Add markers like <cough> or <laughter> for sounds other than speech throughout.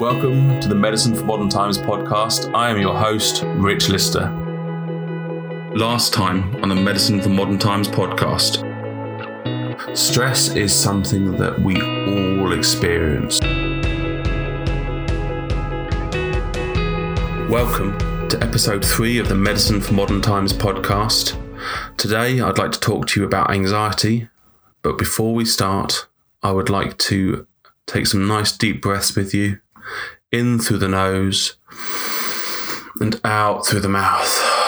Welcome to the Medicine for Modern Times podcast. I am your host, Rich Lister. Last time on the Medicine for Modern Times podcast, stress is something that we all experience. Welcome to episode three of the Medicine for Modern Times podcast. Today, I'd like to talk to you about anxiety, but before we start, I would like to take some nice deep breaths with you in through the nose and out through the mouth.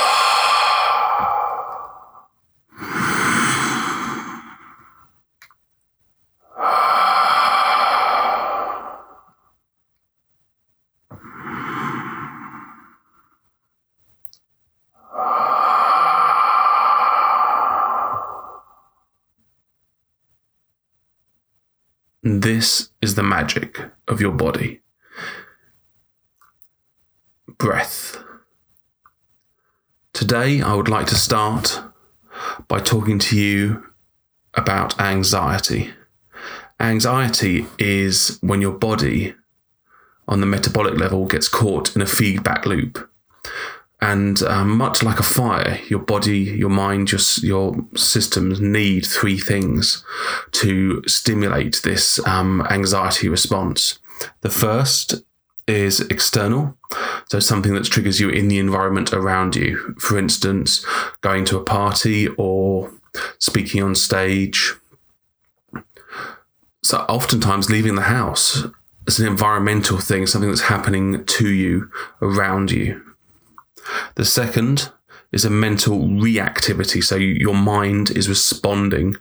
This is the magic of your body. Breath. Today, I would like to start by talking to you about anxiety. Anxiety is when your body, on the metabolic level, gets caught in a feedback loop. And um, much like a fire, your body, your mind, your, your systems need three things to stimulate this um, anxiety response. The first is external, so something that triggers you in the environment around you. For instance, going to a party or speaking on stage. So, oftentimes, leaving the house is an environmental thing, something that's happening to you, around you. The second is a mental reactivity. So your mind is responding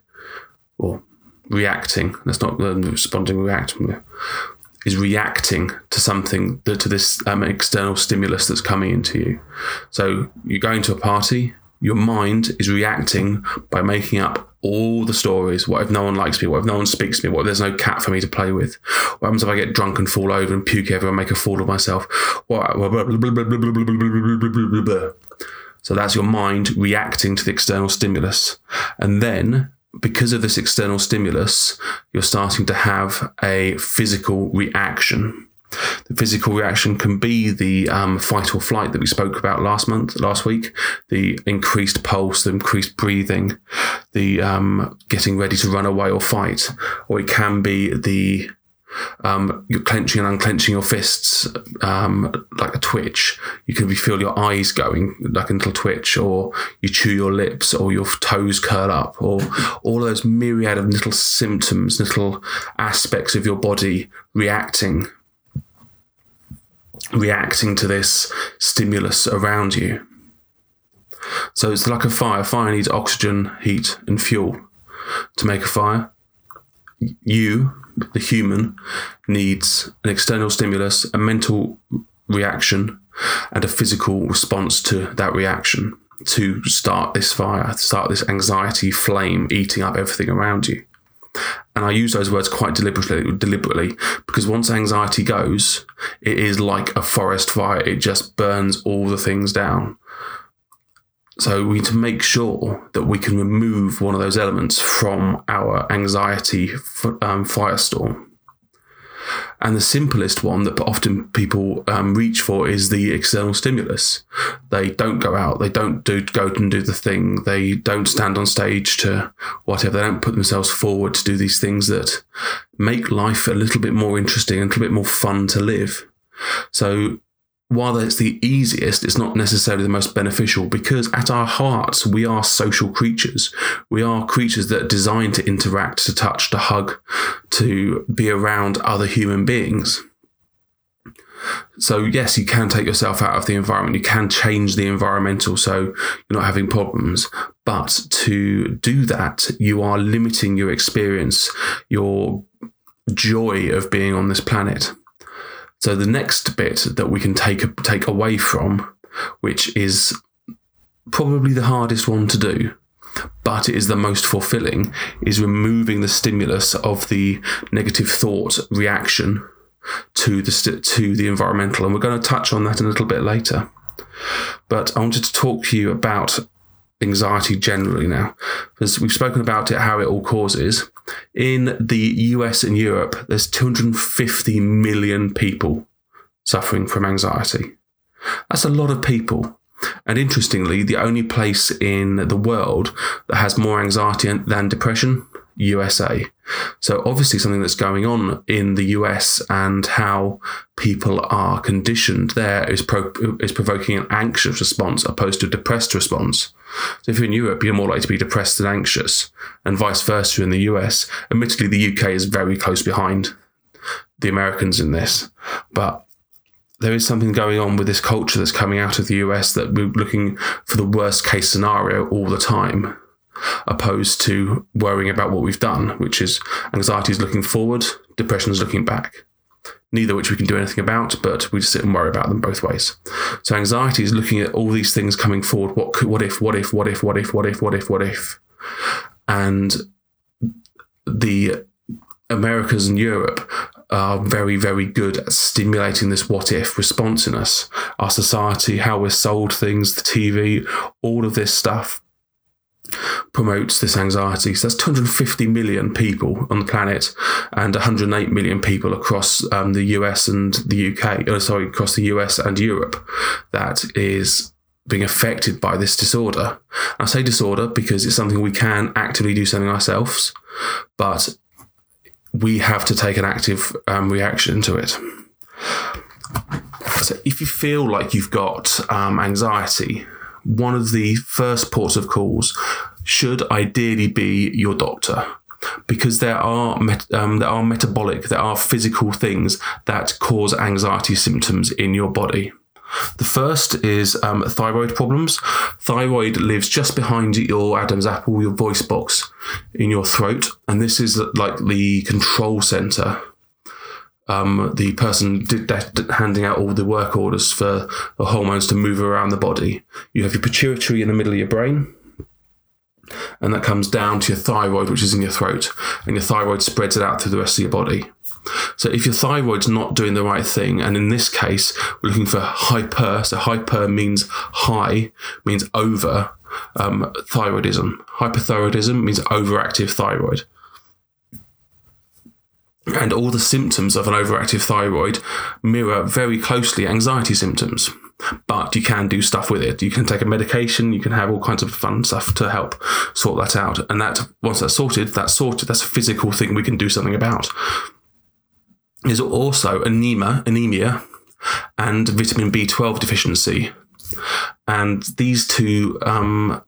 or reacting. That's not uh, responding, reacting. Is reacting to something, to this um, external stimulus that's coming into you. So you're going to a party, your mind is reacting by making up all the stories. What if no one likes me? What if no one speaks to me? What if there's no cat for me to play with? What happens if I get drunk and fall over and puke everywhere and make a fool of myself? So that's your mind reacting to the external stimulus. And then because of this external stimulus, you're starting to have a physical reaction. The physical reaction can be the um, fight or flight that we spoke about last month, last week, the increased pulse, the increased breathing, the um, getting ready to run away or fight, or it can be the um, you're clenching and unclenching your fists um, like a twitch. You can feel your eyes going like a little twitch, or you chew your lips, or your toes curl up, or all those myriad of little symptoms, little aspects of your body reacting reacting to this stimulus around you. So it's like a fire. Fire needs oxygen, heat, and fuel to make a fire. You, the human, needs an external stimulus, a mental reaction, and a physical response to that reaction to start this fire, start this anxiety flame eating up everything around you. And I use those words quite deliberately, deliberately because once anxiety goes, it is like a forest fire. It just burns all the things down. So we need to make sure that we can remove one of those elements from our anxiety um, firestorm. And the simplest one that often people um, reach for is the external stimulus. They don't go out, they don't do go and do the thing, they don't stand on stage to whatever, they don't put themselves forward to do these things that make life a little bit more interesting, a little bit more fun to live. So while it's the easiest, it's not necessarily the most beneficial because at our hearts, we are social creatures. We are creatures that are designed to interact, to touch, to hug, to be around other human beings. So, yes, you can take yourself out of the environment. You can change the environmental so you're not having problems. But to do that, you are limiting your experience, your joy of being on this planet. So the next bit that we can take take away from, which is probably the hardest one to do, but it is the most fulfilling, is removing the stimulus of the negative thought reaction to the to the environmental, and we're going to touch on that a little bit later. But I wanted to talk to you about anxiety generally now, because we've spoken about it, how it all causes. In the US and Europe, there's 250 million people suffering from anxiety. That's a lot of people. And interestingly, the only place in the world that has more anxiety than depression, USA. So obviously something that's going on in the US and how people are conditioned there is pro- is provoking an anxious response opposed to a depressed response. So if you're in Europe, you're more likely to be depressed than anxious, and vice versa in the US. Admittedly, the UK is very close behind the Americans in this, but there is something going on with this culture that's coming out of the US that we're looking for the worst case scenario all the time, opposed to worrying about what we've done, which is anxiety is looking forward, depression is looking back. Neither which we can do anything about, but we just sit and worry about them both ways. So anxiety is looking at all these things coming forward. What could, what if, what if, what if, what if, what if, what if, what if, and the Americas and Europe are very, very good at stimulating this what if response in us. Our society, how we're sold things, the TV, all of this stuff promotes this anxiety. So that's 250 million people on the planet and 108 million people across um, the US and the UK, or uh, sorry, across the US and Europe that is being affected by this disorder. I say disorder because it's something we can actively do something ourselves, but we have to take an active um, reaction to it. So if you feel like you've got um, anxiety, one of the first ports of calls should ideally be your doctor because there are um, there are metabolic, there are physical things that cause anxiety symptoms in your body. The first is um, thyroid problems. Thyroid lives just behind your Adam's apple, your voice box in your throat, and this is like the control center. Um, the person did handing out all the work orders for the hormones to move around the body. You have your pituitary in the middle of your brain, and that comes down to your thyroid, which is in your throat, and your thyroid spreads it out through the rest of your body. So if your thyroid's not doing the right thing, and in this case, we're looking for hyper, so hyper means high, means over um, thyroidism. Hyperthyroidism means overactive thyroid. And all the symptoms of an overactive thyroid mirror very closely anxiety symptoms. But you can do stuff with it. You can take a medication, you can have all kinds of fun stuff to help sort that out. And that once that's sorted, that's sorted. That's a physical thing we can do something about is also anemia, anemia and vitamin B12 deficiency. And these two um,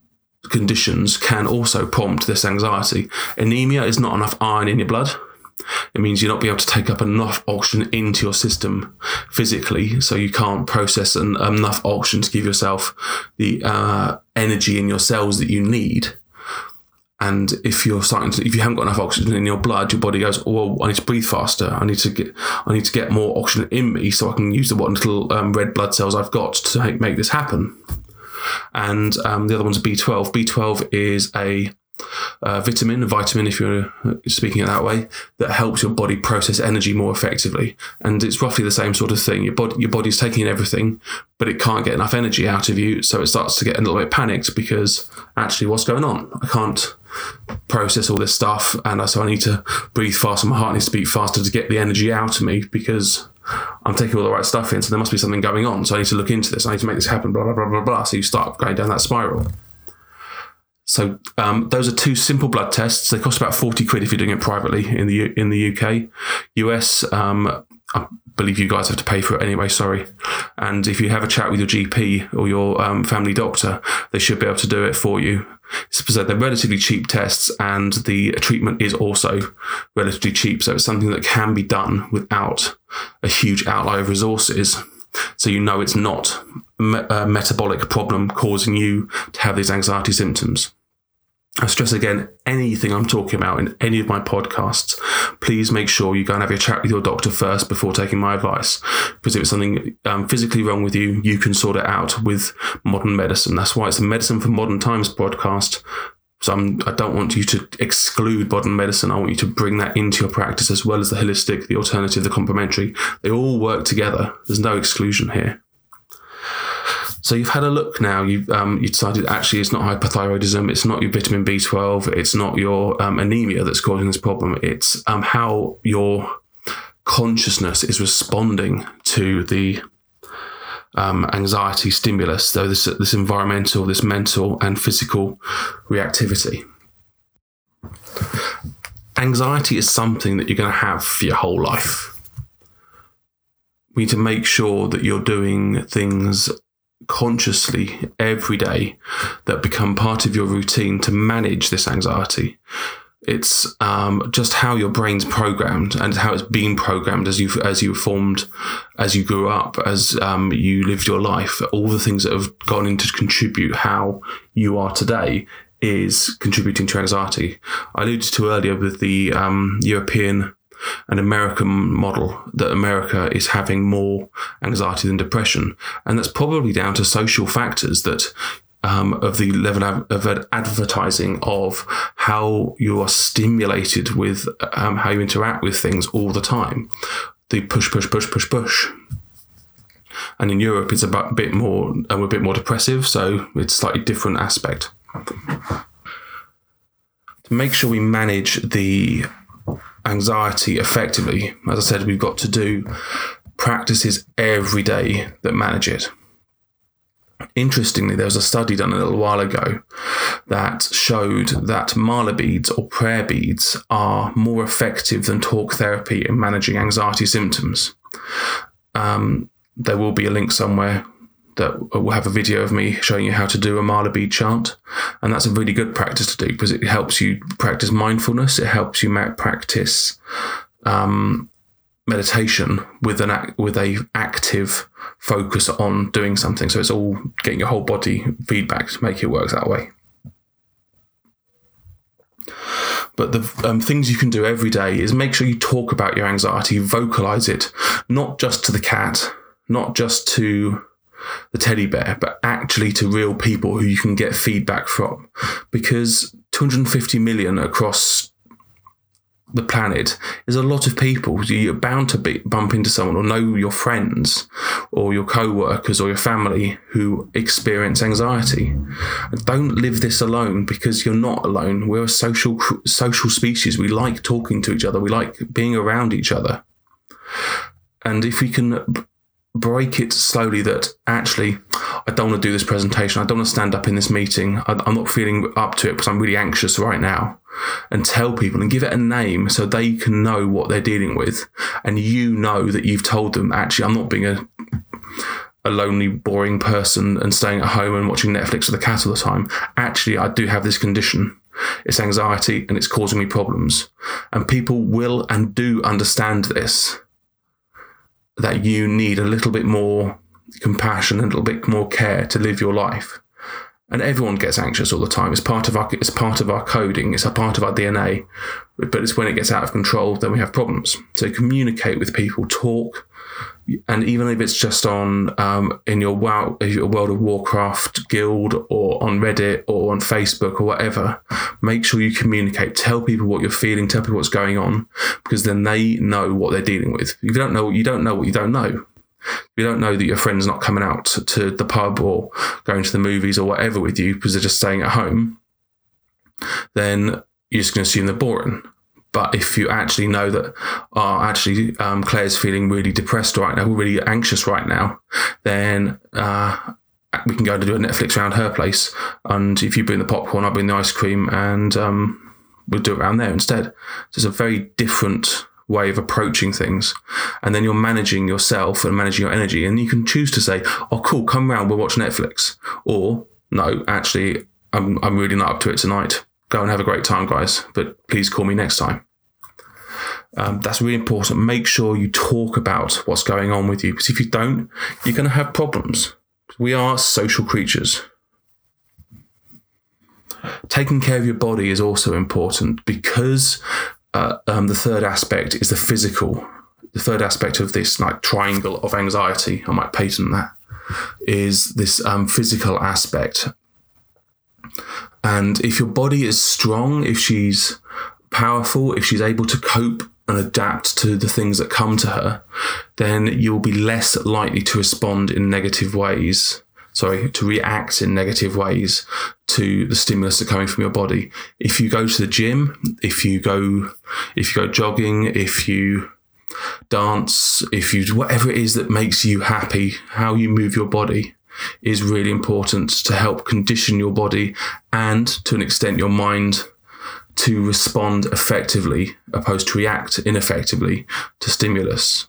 conditions can also prompt this anxiety. Anemia is not enough iron in your blood. It means you're not be able to take up enough oxygen into your system physically, so you can't process an, enough oxygen to give yourself the uh, energy in your cells that you need. And if you're starting to, if you haven't got enough oxygen in your blood, your body goes, "Oh, I need to breathe faster. I need to get, I need to get more oxygen in me, so I can use the what little um, red blood cells I've got to make this happen." And um, the other one's B12. B12 is a uh, vitamin, a vitamin, if you're uh, speaking it that way, that helps your body process energy more effectively. And it's roughly the same sort of thing. Your body, your body's taking in everything, but it can't get enough energy out of you, so it starts to get a little bit panicked because actually, what's going on? I can't process all this stuff, and so I need to breathe faster. My heart needs to beat faster to get the energy out of me because I'm taking all the right stuff in. So there must be something going on. So I need to look into this. I need to make this happen. Blah blah blah blah blah. So you start going down that spiral. So um, those are two simple blood tests. They cost about forty quid if you're doing it privately in the in the UK, US. Um, I believe you guys have to pay for it anyway. Sorry. And if you have a chat with your GP or your um, family doctor, they should be able to do it for you. So they're relatively cheap tests, and the treatment is also relatively cheap. So it's something that can be done without a huge outlay of resources. So you know it's not a metabolic problem causing you to have these anxiety symptoms. I stress again, anything I'm talking about in any of my podcasts, please make sure you go and have a chat with your doctor first before taking my advice. Because if it's something um, physically wrong with you, you can sort it out with modern medicine. That's why it's a Medicine for Modern Times podcast. So I'm, I do not want you to exclude modern medicine. I want you to bring that into your practice as well as the holistic, the alternative, the complementary. They all work together. There's no exclusion here. So you've had a look now. You've um, you decided actually it's not hypothyroidism. It's not your vitamin B12. It's not your um, anemia that's causing this problem. It's um, how your consciousness is responding to the um, anxiety stimulus. So this this environmental, this mental and physical reactivity. Anxiety is something that you're going to have for your whole life. We need to make sure that you're doing things consciously every day that become part of your routine to manage this anxiety. It's um, just how your brain's programmed and how it's been programmed as you as you formed, as you grew up, as um, you lived your life. All the things that have gone in to contribute how you are today is contributing to anxiety. I alluded to earlier with the um, European and American model that America is having more anxiety than depression, and that's probably down to social factors that um, of the level of advertising of how you are stimulated with um, how you interact with things all the time. The push, push, push, push, push. And in Europe, it's a bit more, um, a bit more depressive, so it's slightly different aspect. To make sure we manage the anxiety effectively, as I said, we've got to do practices every day that manage it. Interestingly, there was a study done a little while ago that showed that mala beads or prayer beads are more effective than talk therapy in managing anxiety symptoms. Um, there will be a link somewhere that will have a video of me showing you how to do a mala bead chant. And that's a really good practice to do because it helps you practice mindfulness. It helps you practice um, meditation with an with a active focus on doing something. So it's all getting your whole body feedback to make it work that way. But the um, things you can do every day is make sure you talk about your anxiety, vocalize it, not just to the cat, not just to the teddy bear, but actually to real people who you can get feedback from. Because 250 million across the planet is a lot of people. You're bound to be, bump into someone or know your friends or your co-workers or your family who experience anxiety. Don't live this alone because you're not alone. We're a social social species. We like talking to each other. We like being around each other. And if we can break it slowly that actually I don't want to do this presentation. I don't want to stand up in this meeting. I, am not feeling up to it because I'm really anxious right now. And tell people and give it a name so they can know what they're dealing with. And you know that you've told them, actually, I'm not being a, a lonely, boring person and staying at home and watching Netflix with the cat all the time. Actually, I do have this condition. It's anxiety and it's causing me problems. And people will and do understand this that you need a little bit more compassion a little bit more care to live your life. And everyone gets anxious all the time. It's part of our it's part of our coding. It's a part of our DNA. But it's when it gets out of control then we have problems. So communicate with people, talk, and even if it's just on um, in your World of Warcraft guild or on Reddit or on Facebook or whatever, make sure you communicate. Tell people what you're feeling. Tell people what's going on because then they know what they're dealing with. You don't know, you don't know what you don't know. You don't know that your friend's not coming out to the pub or going to the movies or whatever with you because they're just staying at home, then you're just going to assume they're boring. But if you actually know that, oh, actually, um, Claire's feeling really depressed right now, really anxious right now, then uh, we can go to do a Netflix around her place. And if you bring the popcorn, I'll bring the ice cream, and um, we'll do it around there instead. So it's a very different way of approaching things. And then you're managing yourself and managing your energy. And you can choose to say, oh, cool, come around, we'll watch Netflix. Or, no, actually, I'm, I'm really not up to it tonight go and have a great time, guys. But please call me next time. Um, that's really important. Make sure you talk about what's going on with you because if you don't, you're going to have problems. We are social creatures. Taking care of your body is also important because uh, um, the third aspect is the physical. The third aspect of this like triangle of anxiety, I might patent that, is this um, physical aspect. And if your body is strong, if she's powerful, if she's able to cope and adapt to the things that come to her, then you'll be less likely to respond in negative ways. Sorry, to react in negative ways to the stimulus that coming from your body. If you go to the gym, if you go, if you go jogging, if you dance, if you whatever it is that makes you happy, how you move your body is really important to help condition your body and to an extent your mind to respond effectively opposed to react ineffectively to stimulus.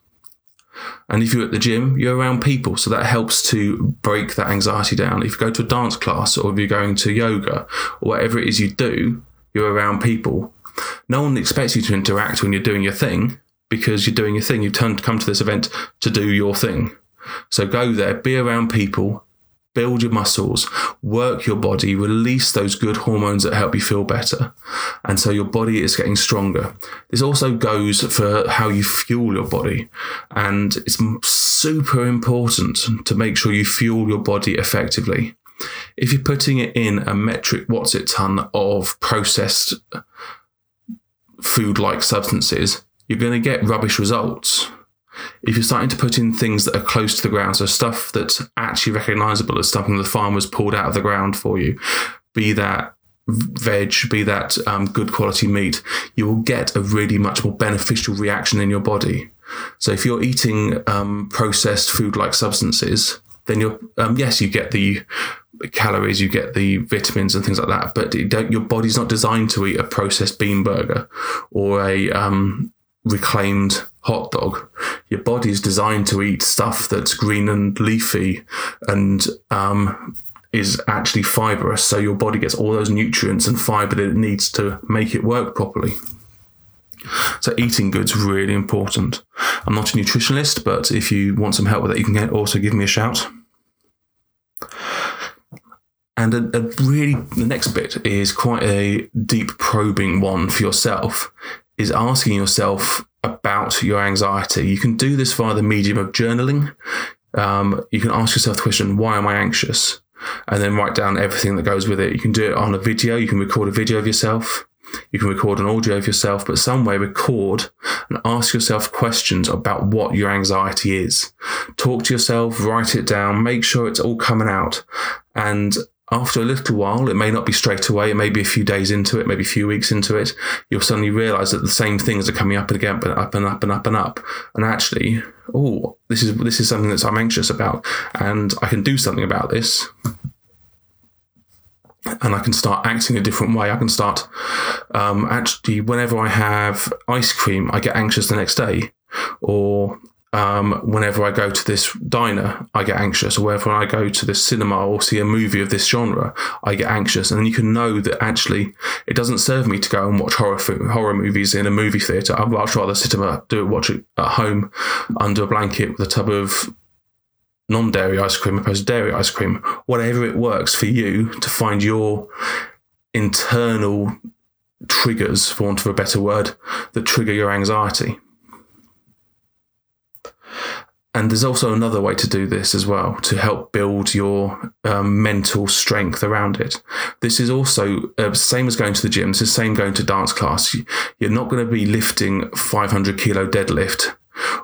And if you're at the gym, you're around people. So that helps to break that anxiety down. If you go to a dance class or if you're going to yoga or whatever it is you do, you're around people. No one expects you to interact when you're doing your thing because you're doing your thing. You've come to this event to do your thing. So go there, be around people, build your muscles, work your body, release those good hormones that help you feel better. And so your body is getting stronger. This also goes for how you fuel your body. And it's super important to make sure you fuel your body effectively. If you're putting it in a metric what's it ton of processed food like substances, you're going to get rubbish results if you're starting to put in things that are close to the ground, so stuff that's actually recognizable as something the farmer's pulled out of the ground for you, be that veg, be that um, good quality meat, you will get a really much more beneficial reaction in your body. So if you're eating um, processed food like substances, then you're um, yes, you get the calories, you get the vitamins and things like that, but your body's not designed to eat a processed bean burger or a um, reclaimed hot dog. Your body's designed to eat stuff that's green and leafy and um, is actually fibrous. So your body gets all those nutrients and fiber that it needs to make it work properly. So eating good's really important. I'm not a nutritionist, but if you want some help with it, you can also give me a shout. And a, a really, the next bit is quite a deep probing one for yourself is asking yourself about your anxiety. You can do this via the medium of journaling. Um, you can ask yourself the question, why am I anxious? And then write down everything that goes with it. You can do it on a video. You can record a video of yourself. You can record an audio of yourself, but some way record and ask yourself questions about what your anxiety is. Talk to yourself, write it down, make sure it's all coming out. And after a little while, it may not be straight away, it may be a few days into it, maybe a few weeks into it, you'll suddenly realize that the same things are coming up and again, but up and up and up and up. And actually, oh, this is this is something that I'm anxious about, and I can do something about this. And I can start acting a different way. I can start um, actually, whenever I have ice cream, I get anxious the next day, or um, whenever I go to this diner, I get anxious, or whenever I go to this cinema or see a movie of this genre, I get anxious. And then you can know that actually it doesn't serve me to go and watch horror horror movies in a movie theater. I'd much rather sit and do it, watch it at home under a blanket with a tub of non-dairy ice cream opposed to dairy ice cream. Whatever it works for you to find your internal triggers, for want of a better word, that trigger your anxiety. And there's also another way to do this as well to help build your um, mental strength around it. This is also uh, same as going to the gym. It's the same going to dance class. You're not going to be lifting 500 kilo deadlift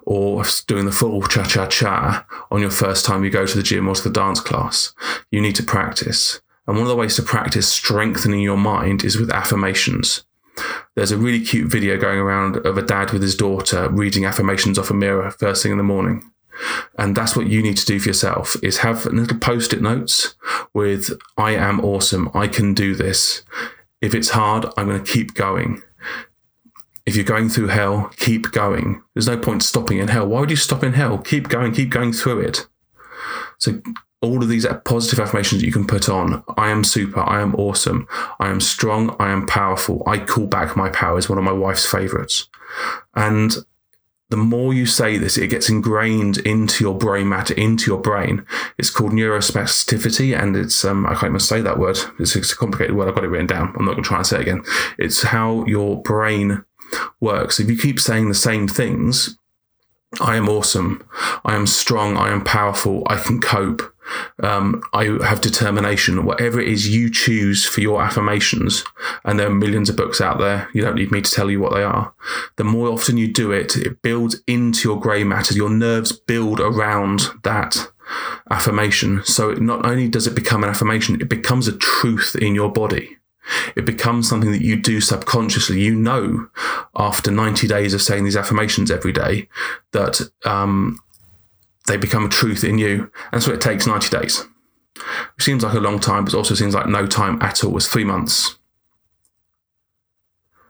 or doing the full cha cha cha on your first time you go to the gym or to the dance class. You need to practice. And one of the ways to practice strengthening your mind is with affirmations. There's a really cute video going around of a dad with his daughter reading affirmations off a mirror first thing in the morning. And that's what you need to do for yourself is have little post-it notes with I am awesome. I can do this. If it's hard, I'm going to keep going. If you're going through hell, keep going. There's no point stopping in hell. Why would you stop in hell? Keep going, keep going through it. So all of these positive affirmations that you can put on. I am super. I am awesome. I am strong. I am powerful. I call back my power is one of my wife's favorites. And the more you say this, it gets ingrained into your brain matter, into your brain. It's called neurospecificity, and it's um, I can't even say that word. It's, it's a complicated word. I've got it written down. I'm not going to try and say it again. It's how your brain works. If you keep saying the same things, I am awesome. I am strong. I am powerful. I can cope. Um, I have determination. Whatever it is you choose for your affirmations, and there are millions of books out there. You don't need me to tell you what they are. The more often you do it, it builds into your grey matter. Your nerves build around that affirmation. So not only does it become an affirmation, it becomes a truth in your body. It becomes something that you do subconsciously. You know, after 90 days of saying these affirmations every day, that um, they become a truth in you. And so it takes 90 days. Which seems like a long time, but also seems like no time at all. It's three months.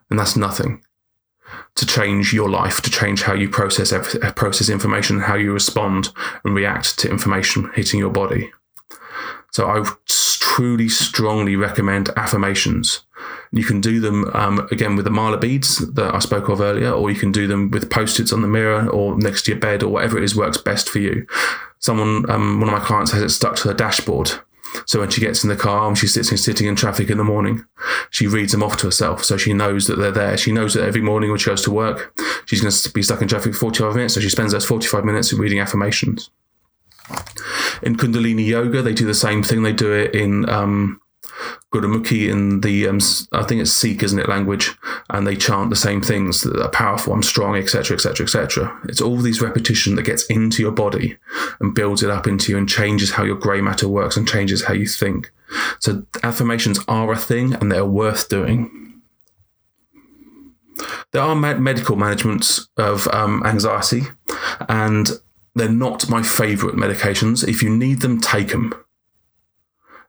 And that's nothing to change your life, to change how you process process information, how you respond and react to information hitting your body. So I truly, strongly recommend affirmations. You can do them um, again with the mala beads that I spoke of earlier, or you can do them with post-its on the mirror or next to your bed or whatever it is works best for you. Someone, um, one of my clients has it stuck to her dashboard. So when she gets in the car and she's sitting sitting in traffic in the morning, she reads them off to herself. So she knows that they're there. She knows that every morning when she goes to work, she's going to be stuck in traffic for 45 minutes. So she spends those 45 minutes reading affirmations. In Kundalini Yoga, they do the same thing. They do it in um, Gurumukhi in the um, I think it's Sikh, isn't it, language, and they chant the same things that are powerful. I'm strong, etc., etc., etc. It's all these repetition that gets into your body and builds it up into you and changes how your grey matter works and changes how you think. So affirmations are a thing and they're worth doing. There are med- medical managements of um, anxiety, and they're not my favourite medications. If you need them, take them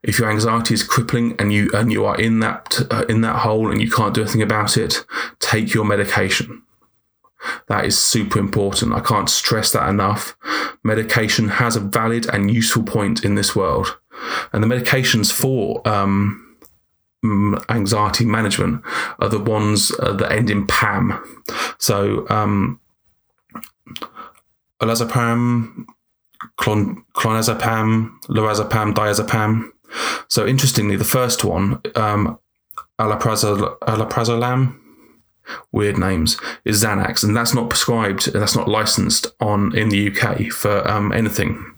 if your anxiety is crippling and you and you are in that uh, in that hole and you can't do anything about it, take your medication. That is super important. I can't stress that enough. Medication has a valid and useful point in this world, and the medications for um, anxiety management are the ones uh, that end in PAM. So, um, olazapam, clon- clonazepam, lorazepam, diazepam. So interestingly, the first one, um, alprazolam, weird names, is Xanax, and that's not prescribed, that's not licensed on in the UK for um, anything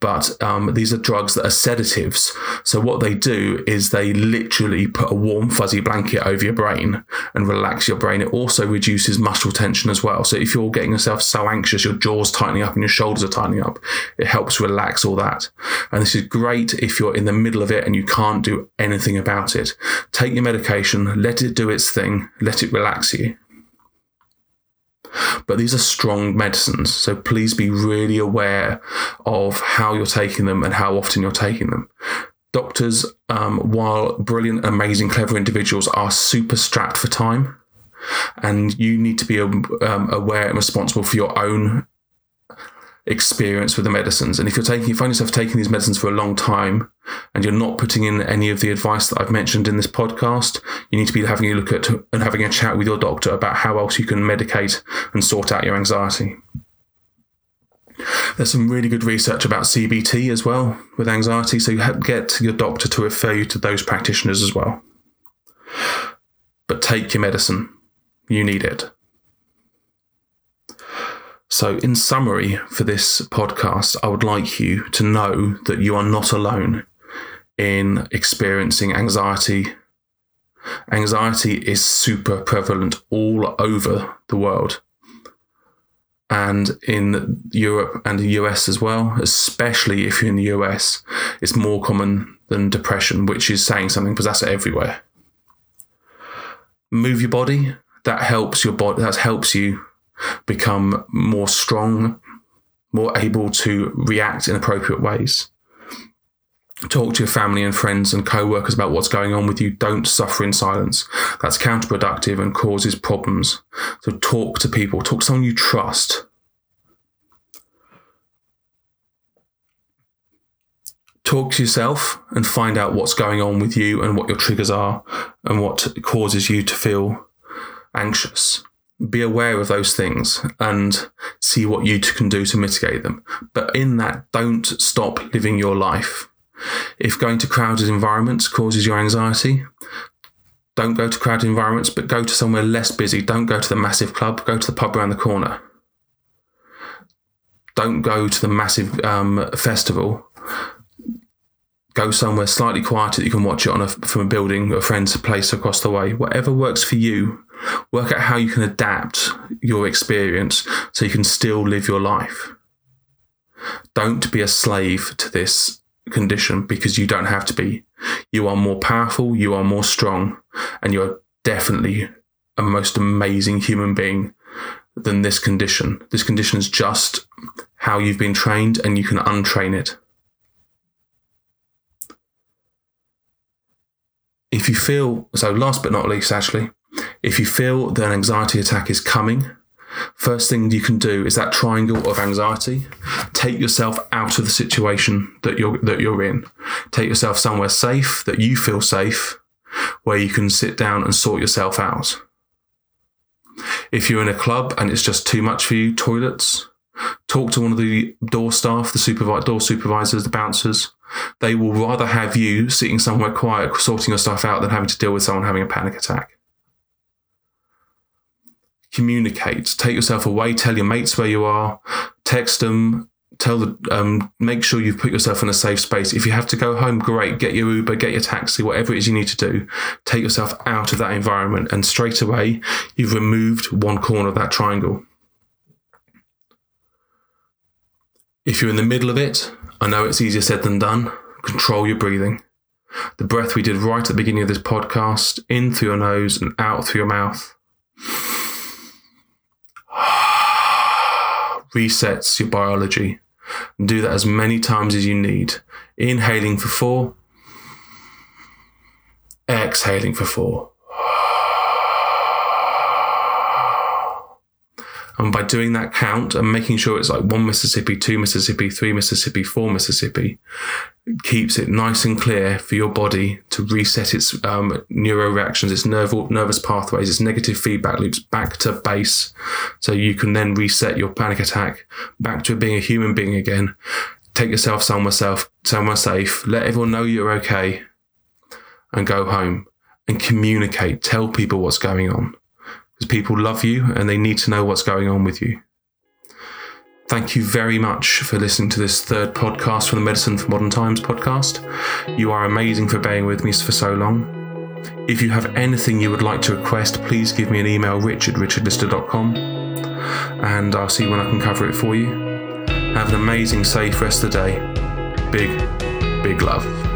but um, these are drugs that are sedatives. So what they do is they literally put a warm fuzzy blanket over your brain and relax your brain. It also reduces muscle tension as well. So if you're getting yourself so anxious, your jaw's tightening up and your shoulders are tightening up, it helps relax all that. And this is great if you're in the middle of it and you can't do anything about it. Take your medication, let it do its thing, let it relax you. But these are strong medicines, so please be really aware of how you're taking them and how often you're taking them. Doctors, um, while brilliant, amazing, clever individuals, are super strapped for time, and you need to be um, aware and responsible for your own experience with the medicines. And if you're taking, you find yourself taking these medicines for a long time and you're not putting in any of the advice that I've mentioned in this podcast, you need to be having a look at and having a chat with your doctor about how else you can medicate and sort out your anxiety. There's some really good research about CBT as well with anxiety, so you get your doctor to refer you to those practitioners as well. But take your medicine, you need it. So, in summary for this podcast, I would like you to know that you are not alone in experiencing anxiety. Anxiety is super prevalent all over the world and in Europe and the US as well, especially if you're in the US, it's more common than depression, which is saying something because that's everywhere. Move your body. That helps your body. That helps you become more strong, more able to react in appropriate ways. Talk to your family and friends and co workers about what's going on with you. Don't suffer in silence. That's counterproductive and causes problems. So talk to people, talk to someone you trust. Talk to yourself and find out what's going on with you and what your triggers are and what causes you to feel anxious be aware of those things and see what you can do to mitigate them. But in that, don't stop living your life. If going to crowded environments causes your anxiety, don't go to crowded environments, but go to somewhere less busy. Don't go to the massive club, go to the pub around the corner. Don't go to the massive um, festival. Go somewhere slightly quieter that you can watch it on a, from a building, a friend's place across the way. Whatever works for you, work out how you can adapt your experience so you can still live your life. Don't be a slave to this condition because you don't have to be. You are more powerful, you are more strong, and you are definitely a most amazing human being than this condition. This condition is just how you've been trained, and you can untrain it. If you feel, so last but not least, actually, if you feel that an anxiety attack is coming, first thing you can do is that triangle of anxiety. Take yourself out of the situation that you're that you're in. Take yourself somewhere safe that you feel safe, where you can sit down and sort yourself out. If you're in a club and it's just too much for you, toilets, talk to one of the door staff, the supervi- door supervisors, the bouncers. They will rather have you sitting somewhere quiet, sorting your stuff out, than having to deal with someone having a panic attack communicate. Take yourself away. Tell your mates where you are. Text them. Tell the. Um, make sure you've put yourself in a safe space. If you have to go home, great. Get your Uber. Get your taxi. Whatever it is you need to do. Take yourself out of that environment, and straight away you've removed one corner of that triangle. If you're in the middle of it, I know it's easier said than done. Control your breathing. The breath we did right at the beginning of this podcast, in through your nose and out through your mouth <sighs> resets your biology. Do that as many times as you need. Inhaling for four, exhaling for four. And by doing that count and making sure it's like one Mississippi, two Mississippi, three Mississippi, four Mississippi, keeps it nice and clear for your body to reset its um, neuro reactions, its nerve, nervous pathways, its negative feedback loops back to base. So you can then reset your panic attack back to being a human being again. Take yourself somewhere, self, somewhere safe. Let everyone know you're okay and go home and communicate. Tell people what's going on because people love you and they need to know what's going on with you. Thank you very much for listening to this third podcast from the Medicine for Modern Times podcast. You are amazing for bearing with me for so long. If you have anything you would like to request, please give me an email, rich at richardlister.com, and I'll see when I can cover it for you. Have an amazing, safe rest of the day. Big, big love.